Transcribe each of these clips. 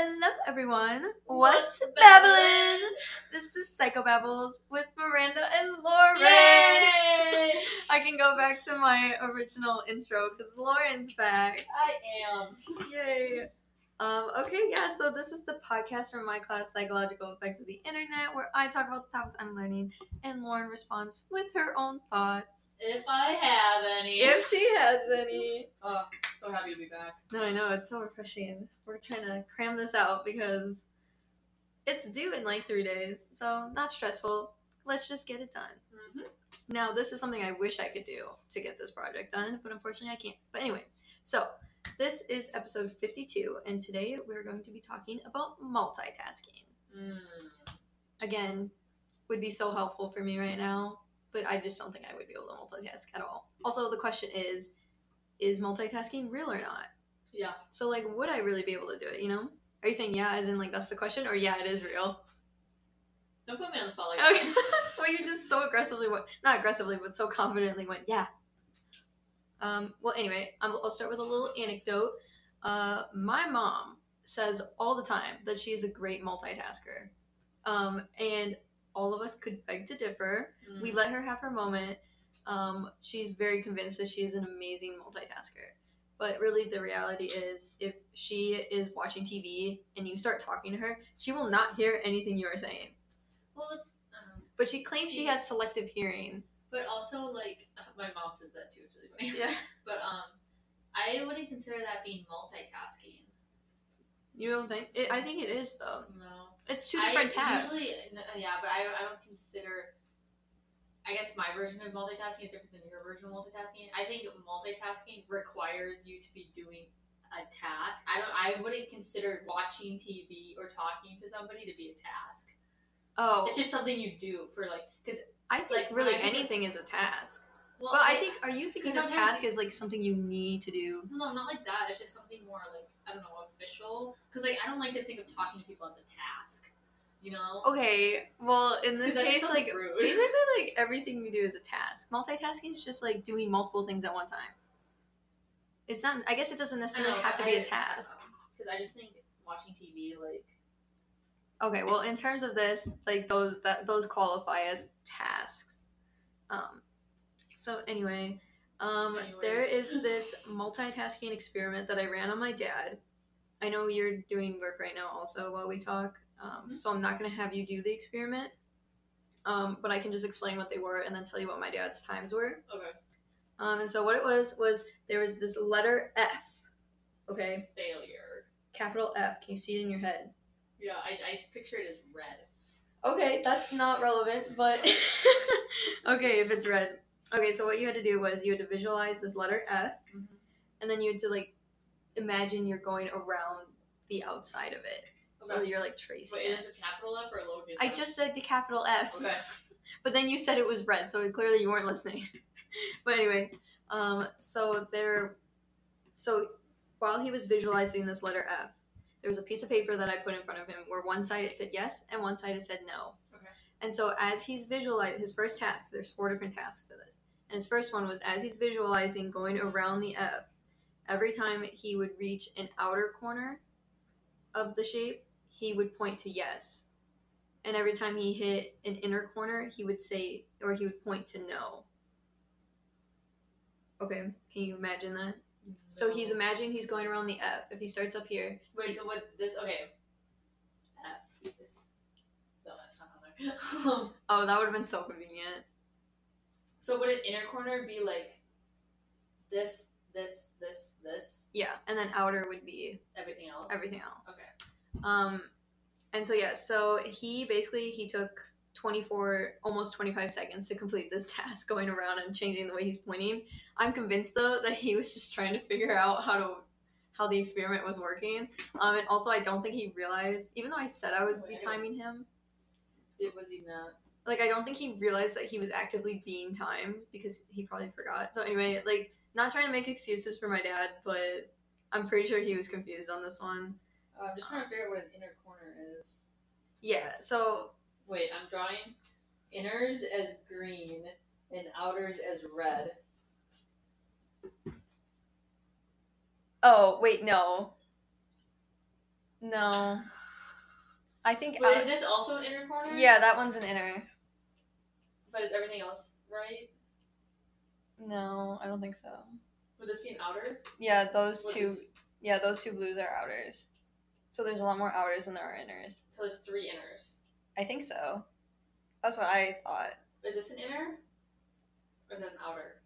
Hello, everyone. What's Babylon? Babylon? This is Psycho Babbles with Miranda and Lauren. Yay! I can go back to my original intro because Lauren's back. I am. Yay. Um, okay, yeah, so this is the podcast from my class, Psychological Effects of the Internet, where I talk about the topics I'm learning and Lauren responds with her own thoughts. If I have any. If she has any. Oh, so happy to be back. No, I know, it's so refreshing. We're trying to cram this out because it's due in like three days, so not stressful. Let's just get it done. Mm-hmm. Now, this is something I wish I could do to get this project done, but unfortunately I can't. But anyway, so this is episode 52, and today we're going to be talking about multitasking. Mm. Again, would be so helpful for me right now, but I just don't think I would be able to multitask at all. Also, the question is is multitasking real or not? Yeah. So, like, would I really be able to do it, you know? Are you saying yeah, as in, like, that's the question, or yeah, it is real? Don't put me on the spot like Okay. that. well, you just so aggressively went, not aggressively, but so confidently went, yeah. Um, well, anyway, I'll, I'll start with a little anecdote. Uh, my mom says all the time that she is a great multitasker. Um, and all of us could beg to differ. Mm. We let her have her moment. Um, she's very convinced that she is an amazing multitasker. But really, the reality is, if she is watching TV and you start talking to her, she will not hear anything you are saying. Well, it's. Um, But she claims she has selective hearing. but also, like, my mom says that too. It's really funny. Yeah. But, um, I wouldn't consider that being multitasking. You don't think? It, I think it is though. No. It's two different I tasks. Usually, no, uh, yeah, but I don't, I don't consider. I guess my version of multitasking is different than your version of multitasking. I think multitasking requires you to be doing a task. I don't. I wouldn't consider watching TV or talking to somebody to be a task. oh, It's just something you do for like because. I think like, really I anything is a task. Well, But I think, are you thinking a task is like something you need to do? no, not like that. It's just something more like I don't know official. Because like I don't like to think of talking to people as a task. You know. Okay, well in this case, like rude. basically, like everything we do is a task. Multitasking is just like doing multiple things at one time. It's not. I guess it doesn't necessarily have to be a task. Because I just think watching TV like. Okay, well in terms of this, like those that those qualify as tasks. Um. So anyway, um, there is this multitasking experiment that I ran on my dad. I know you're doing work right now also while we talk, um, Mhm. so I'm not going to have you do the experiment. Um, but I can just explain what they were and then tell you what my dad's times were. Okay. Um, and so what it was was there was this letter F. Okay, Failure. capital F. Can you see it in your head? Yeah, I, I picture it as red. Okay, that's not relevant, but okay, if it's red. Okay, so what you had to do was you had to visualize this letter F, Mhm. and then you had to like imagine you're going around the outside of it. So you're like tracing Wait, it. is it a capital F or a lowercase I f? just said the capital F, Okay. but then you said it was red, so clearly you weren't listening. but anyway, um, so there, so while he was visualizing this letter F, there was a piece of paper that I put in front of him where one side it said yes and one side it said no. Okay. And so as he's visualizing his first task, there's four different tasks to this. And his first one was as he's visualizing going around the F, every time he would reach an outer corner of the shape, he would point to yes. And every time he hit an inner corner, he would say, or he would point to no. Okay, can you imagine that? So he's imagining he's going around the F. If he starts up here, Wait, so what this okay. F. This, no, F's not on there. oh, that would have been so convenient. So would an inner corner be like this, this, this, this, Yeah, and then outer would be everything else? everything else. Okay. Um, and so yeah, so he basically he took 24, almost 25 seconds to complete this task, going around and changing the way he's pointing. I'm convinced though that he was just trying to figure out how to how the experiment was working. Um, and also I don't think he realized, even though I said I would be timing him, Did, was he not? Like I don't think he realized that he was actively being timed because he probably forgot. So anyway, like not trying to make excuses for my dad, but I'm pretty sure he was confused on this one. Uh, I'm just trying to figure out what an inner corner is. Yeah, so Wait, I'm drawing inners as green and outers as red. Oh, wait, no. No. I think. But out- is this also an inner corner? yeah, that one's an inner. But is everything else right? No, I don't think so. Would this be an outer? Yeah, those two. Yeah, those two blues are outers. So there's a lot more outers than there are inners. So there's three inners. I think so. That's what I thought. Is this an inner? Or is it an outer?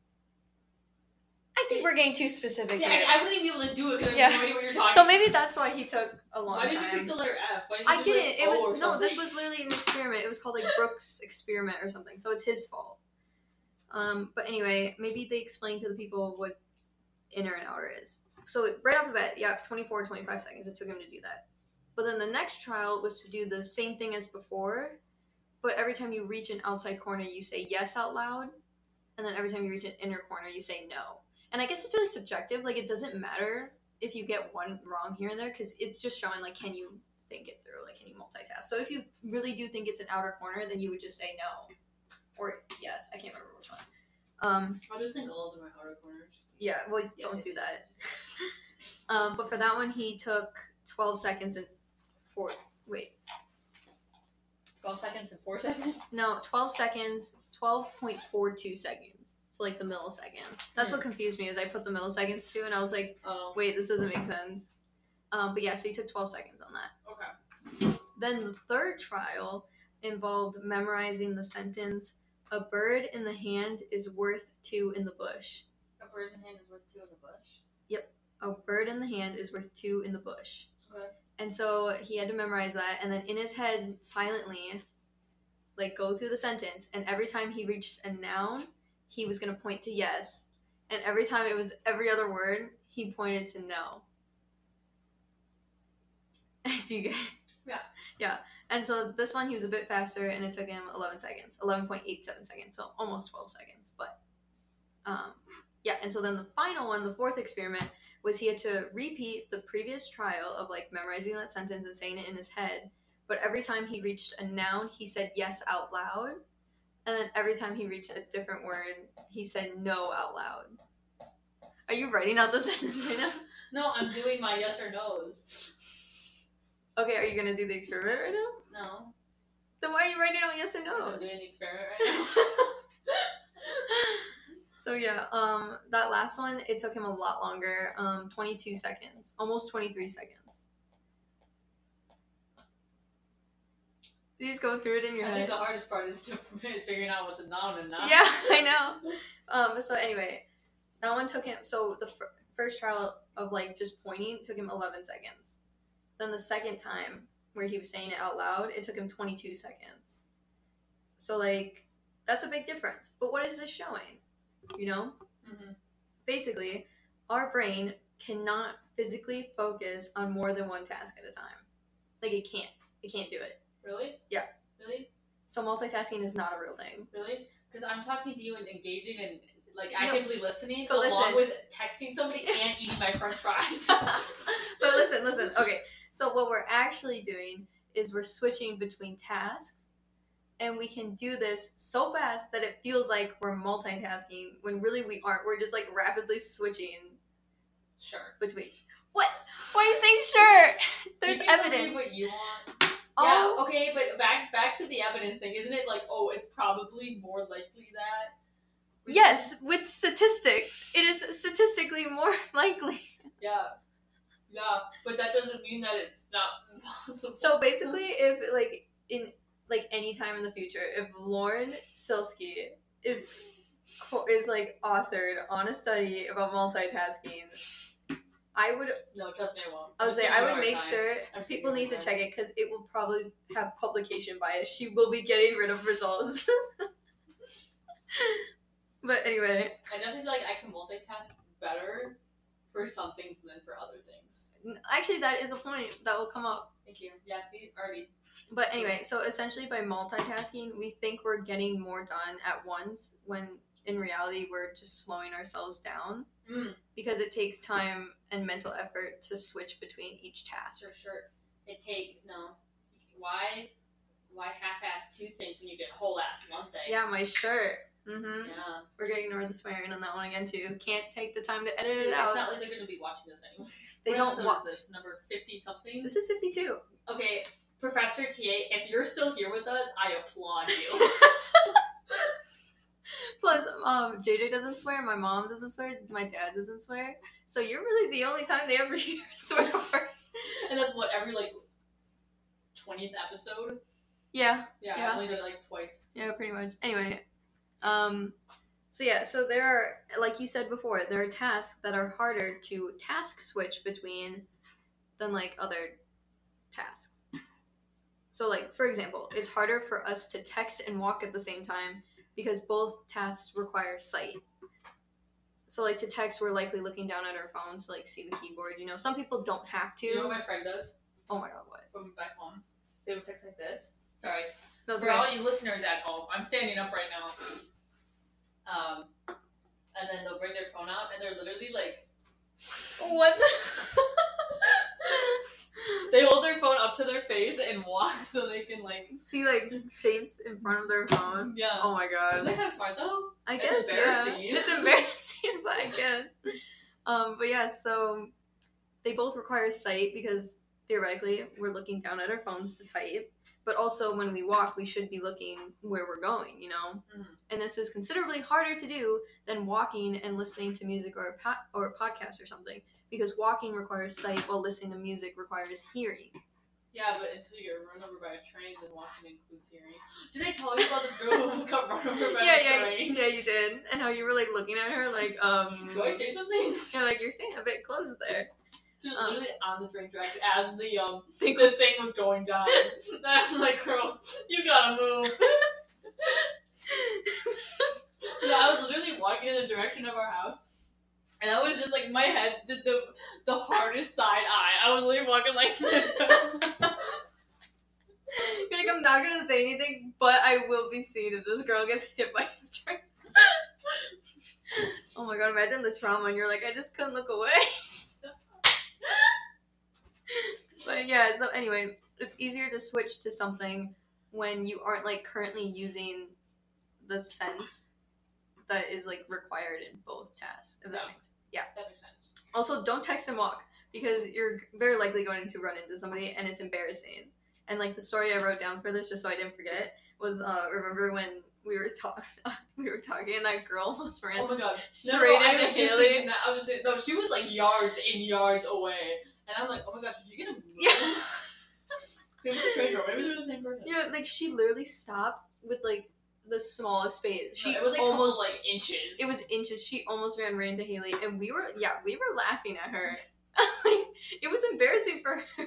I think See- we're getting too specific See. I, I wouldn't even be able to do it because I Yeah. have no idea what you're talking so maybe that's why he took a long time. Why did you pick the letter F? You I didn't. It was no. This was literally an experiment. It was called like Brooks' experiment or something. So it's his fault. Um, but anyway, maybe they explain to the people what inner and outer is. So it, right off the bat, yeah, 24, 25 seconds. It took him to do that. But then the next trial was to do the same thing as before, but every time you reach an outside corner, you say yes out loud, and then every time you reach an inner corner, you say no. And I guess it's really subjective. Like it doesn't matter if you get one wrong here and there because it's just showing like can you think it through, like can you multitask. So if you really do think it's an outer corner, then you would just say no or yes. I can't remember which one. Um, I just think all of them are outer corners. yeah, well, Yes, don't yes, do that. yes, Um, but for that one, he took 12 seconds and four. Wait, Twelve seconds and four seconds. no, 12 seconds, 12.42 seconds. Like the millisecond. That's what confused me is I put the milliseconds too, and I was like, Oh, wait, this doesn't make sense. Um, but yeah, so he took 12 seconds on that. okay. Then the third trial involved memorizing the sentence, "A bird in the hand is worth two in the bush." A bird in the hand is worth two in the bush. Yep. A bird in the hand is worth two in the bush. Okay. And so he had to memorize that, and then in his head, silently, like go through the sentence. And every time he reached a noun, he was gonna point to yes, and every time it was every other word, he pointed to no. Do you get? Yeah. Yeah. And so this one, he was a bit faster, and it took him 11 seconds, 11.87 seconds, so almost 12 seconds. But, um, yeah. And so then the final one, the fourth experiment, was he had to repeat the previous trial of like memorizing that sentence and saying it in his head. But every time he reached a noun, he said yes out loud. And then every time he reached a different word, he said no out loud. Are you writing out the sentence right now? No, I'm doing my yes or no's. Okay, are you gonna do the experiment right now? No, Then why are you writing out yes or no? I'm doing the experiment right now. so yeah, um, that last one it took him a lot longer, um, twenty two seconds, almost twenty three seconds. You just go through it in your I head. I think the hardest part is, to, is figuring out what's a noun and not. Yeah, I know. Um, so anyway, that one took him. So the fir- first trial of like just pointing took him eleven seconds. Then the second time where he was saying it out loud, it took him twenty two seconds. So like, that's a big difference. But what is this showing? You know, hmm basically, our brain cannot physically focus on more than one task at a time. Like it can't. It can't do it. Really? Yeah. Really? So multitasking is not a real thing. Really? Because I'm talking to you and engaging and like No. actively listening, along listen. with texting somebody and eating my French fries. but listen, listen. Okay, so what we're actually doing is we're switching between tasks, and we can do this so fast that it feels like we're multitasking when really we aren't. We're just like rapidly switching sure. between. What? Why are you saying sure? There's you evidence. what you want. Oh, Yeah, okay, but back back to the evidence thing, isn't it? Like, oh, it's probably more likely that. yes. With statistics, it is statistically more likely. Yeah. Yeah, but that doesn't mean that it's not impossible. So basically, if like in like any time in the future, if Lauren Silsky is is like authored on a study about multitasking, I would no, trust me, I won't. I would say I would make time. sure I'm people need to check it because it will probably have publication bias. She will be getting rid of results. but anyway, I definitely feel like I can multitask better for some things than for other things. actually, that is a point that will come up. Thank you. Yeah, see, already. But anyway, so essentially by multitasking, we think we're getting more done at once when in reality we're just slowing ourselves down Mm, because it takes time and mental effort to switch between each task. for sure. It take no. Why? Why half-ass two things when you get whole-ass one thing? Yeah, my shirt. Mm-hmm. Yeah. We're gonna ignore the swearing on that one again too. Can't take the time to edit Dude, it it's out. not like they're gonna be watching this anyway. They What don't watch. This number fifty something. This is fifty-two. Okay, Professor TA, if you're still here with us, I applaud you. Plus, um, JJ doesn't swear. My mom doesn't swear. My dad doesn't swear. So you're really the only time they ever hear a swear word. and that's what every like twentieth episode. Yeah, Yeah, Yeah. I only did it like twice. yeah, pretty much. Anyway, um, so yeah, so there are, like you said before, there are tasks that are harder to task switch between than like other tasks. So, like for example, it's harder for us to text and walk at the same time because both tasks require sight. So, like to text, we're likely looking down at our phones to like see the keyboard. You know, some people don't have to. You know what my friend does oh my god, what? from back home? They would text like this. Sorry. No, For okay. all you listeners at home, I'm standing up right now. Um, and then they'll bring their phone out, and they're literally like, What? they hold their phone up to their face and walk so they can like, see like shapes in front of their phone. yeah. Oh my god. Isn't that kind of smart though? I It's guess embarrassing. yeah. It's embarrassing, but I guess. Um, but yeah, so they both require sight because theoretically we're looking down at our phones to type, but also when we walk, we should be looking where we're going, you know. Mhm. And this is considerably harder to do than walking and listening to music or a po- or a podcast or something because walking requires sight while listening to music requires hearing. Yeah, but until you get run over by a train, then walking includes hearing. Did I tell you about this girl who almost got run over by yeah, a yeah, train? yeah, you did. And how you were like looking at her like, um, Do I say something? you're like you're staying a bit close there. She was Um, literally on the train tracks as the um Think this thing was going down. I'm like, girl, you gotta move. Yeah, I was literally walking in the direction of our house. And I was just like my head did the the hardest side eye. I was literally walking like this. You're like, I'm not gonna say anything, but I will be seen if this girl gets hit by a train. oh my god, imagine the trauma, and you're like, I just couldn't look away. but yeah, so anyway, it's easier to switch to something when you aren't like currently using the sense that is like required in both tasks, if that Yeah. makes sense. That makes sense. Also, don't text and walk because you're very likely going to run into somebody and it's embarrassing. And like the story I wrote down for this, just so I didn't forget, was uh, remember when we were talking, we were talking, and that girl almost ran Oh my god. straight No, no, I was just thinking that. I was just thinking, no, she was like yards and yards away. And I'm like, oh my gosh, is she gonna move? Yeah. Same with the train girl. Maybe they're the same person. Yeah, like she literally stopped with like the smallest space. She No, it was like almost almost like inches. it was inches. She almost ran right into Haley, and we were yeah we were laughing at her. like it was embarrassing for her.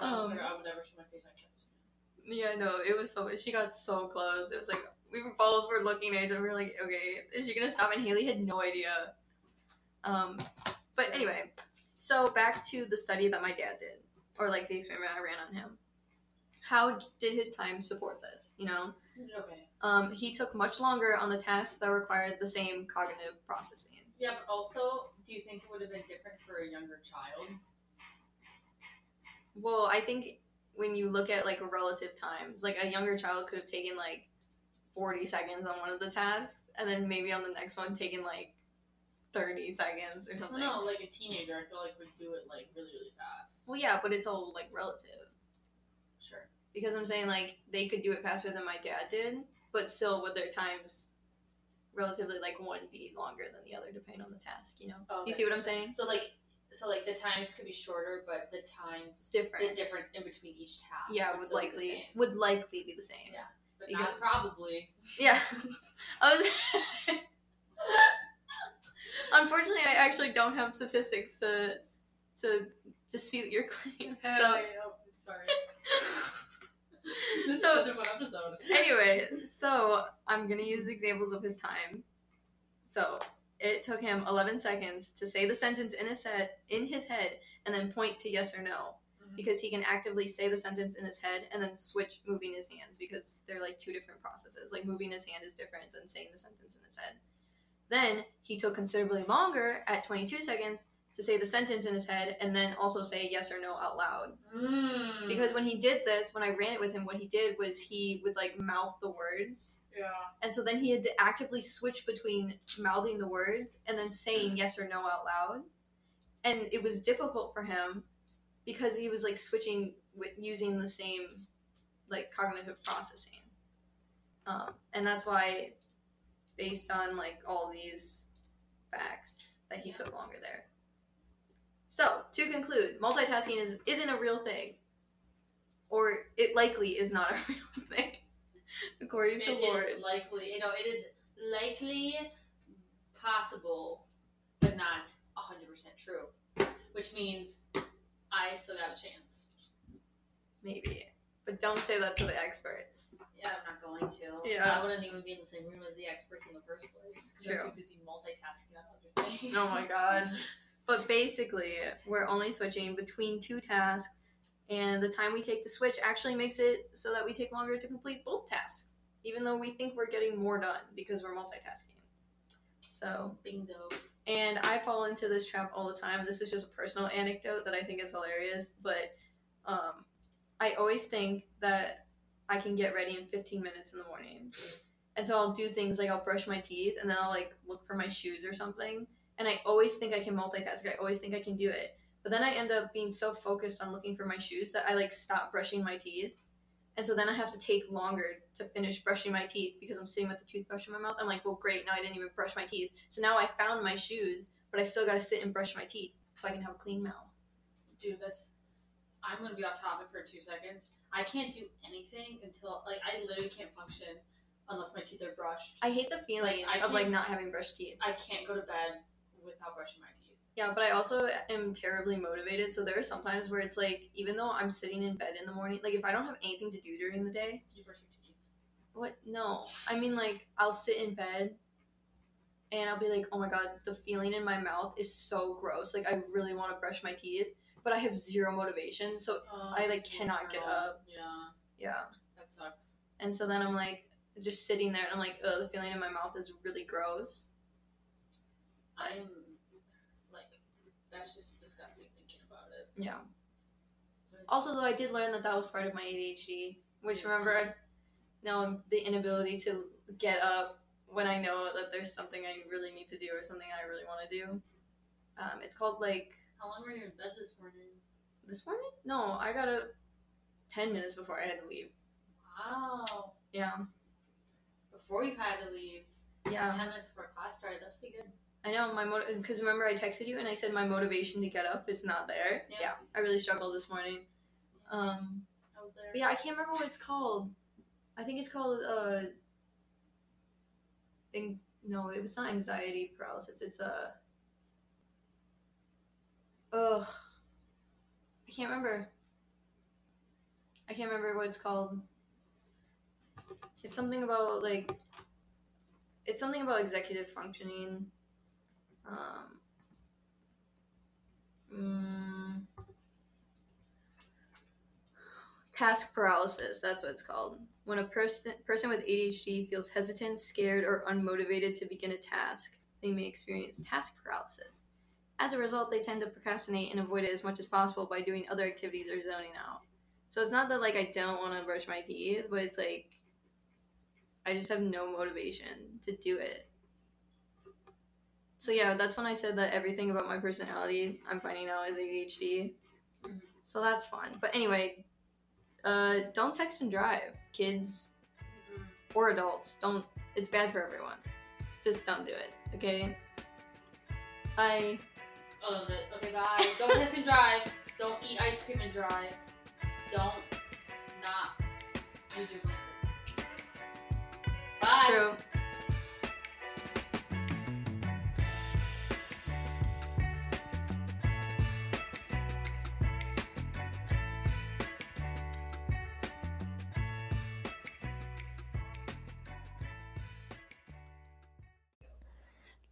Um, I would never show my face on camera. Yeah, no, it was so. She got so close. It was like we were both were looking at each other. We were like, okay, is she gonna stop? And Haley had no idea. Um, but anyway, so back to the study that my dad did, or like the experiment I ran on him. How did his time support this? You know, Okay. um, he took much longer on the tasks that required the same cognitive processing. Yeah, but also, do you think it would have been different for a younger child? Well, I think when you look at like relative times, like a younger child could have taken like 40 seconds on one of the tasks, and then maybe on the next one taken like 30 seconds or something. don't like a teenager, I feel like would do it like really, really fast. Well, yeah, but it's all like relative. Sure. Because I'm saying like they could do it faster than my dad did, but still would their times relatively like one be longer than the other depending on the task, you know? Okay. You see what I'm saying? So like, so like the times could be shorter, but the times, Different. the difference in between each task. Yeah, would would still be the likely would likely be the same. Yeah. but because- not probably. Yeah. I was Unfortunately, I actually don't have statistics to to dispute your claim. So oh, sorry. This So- is a episode. anyway, so I'm gonna use examples of his time. So it took him 11 seconds to say the sentence in his head, in his head, and then point to yes or no, Mhm. because he can actively say the sentence in his head and then switch moving his hands because they're like two different processes. Like moving his hand is different than saying the sentence in his head. Then he took considerably longer at 22 seconds to say the sentence in his head and then also say yes or no out loud. Mm. Because when he did this, when I ran it with him, what he did was he would like mouth the words. yeah. And so then he had to actively switch between mouthing the words and then saying yes or no out loud. And it was difficult for him because he was like switching with using the same like cognitive processing. Um, and that's why, based on like all these facts, that he Yeah. took longer there. So to conclude, multitasking is isn't a real thing, or it likely is not a real thing, according It to is Lord. likely, you know, it is likely possible, but not 100% true. Which means I still got a chance. Maybe. But don't say that to the experts. Yeah, I'm not going to. Yeah. I wouldn't even be in the same room as the experts in the first place. Because. I'm too busy multitasking on other things. Oh my god. But basically, we're only switching between two tasks, and the time we take to switch actually makes it so that we take longer to complete both tasks, even though we think we're getting more done because we're multitasking. So, Bingo. and I fall into this trap all the time. This is just a personal anecdote that I think is hilarious, but um, I always think that I can get ready in 15 minutes in the morning. And so I'll do things like I'll brush my teeth and then I'll like look for my shoes or something. And I always think I can multitask. I always think I can do it. But then I end up being so focused on looking for my shoes that I like stop brushing my teeth. And so then I have to take longer to finish brushing my teeth because I'm sitting with the toothbrush in my mouth. I'm like, well, great, now I didn't even brush my teeth. So now I found my shoes, but I still got to sit and brush my teeth so I can have a clean mouth. Dude, that's. I'm gonna be off topic for two seconds. I can't do anything until like I literally can't function unless my teeth are brushed. I hate the feeling Like, of like not having brushed teeth. I can't go to bed without brushing my teeth. Yeah, but I also am terribly motivated. So there are some times where it's like, even though I'm sitting in bed in the morning, like if I don't have anything to do during the day, You brush your teeth. what? No. I mean, like, I'll sit in bed and I'll be like, oh my god, the feeling in my mouth is so gross. Like, I really want to brush my teeth, but I have zero motivation. So, Oh, I, like, cannot get up. Yeah, yeah. that sucks. And so then I'm like, just sitting there and I'm like, oh, the feeling in my mouth is really gross. I'm like, that's just disgusting thinking about it. Yeah. Also, though, I did learn that that was part of my ADHD, which remember, no, the inability to get up when I know that there's something I really need to do or something I really want to do. Um, it's called like How long were you in bed this morning? this morning. No, I got up ten minutes before I had to leave. Wow. Yeah, Before you had to leave, yeah. ten minutes before class started. That's pretty good. I know my because remember I texted you and I said my motivation to get up is not there. Yeah. Yeah, I really struggled this morning. Um, I was there. But yeah, I can't remember what it's called. I think it's called uh. An- no, it was not anxiety paralysis. It's a. Ugh. I can't remember. I can't remember what it's called. It's something about like. It's something about executive functioning. Um. Mm, task paralysis. That's what it's called. When a person person with ADHD feels hesitant, scared, or unmotivated to begin a task, they may experience task paralysis. As a result, they tend to procrastinate and avoid it as much as possible by doing other activities or zoning out. So it's not that like I don't want to brush my teeth, but it's like I just have no motivation to do it. So yeah, that's when I said that everything about my personality I'm finding out is ADHD. So that's fun. But anyway, uh, don't text and drive, kids Mm-mm. or adults. Don't. It's bad for everyone. Just don't do it. Okay. Bye. Oh, that was it. Okay, bye. Don't text and drive. Don't eat ice cream and drive. Don't not use your blinker. Bye. True.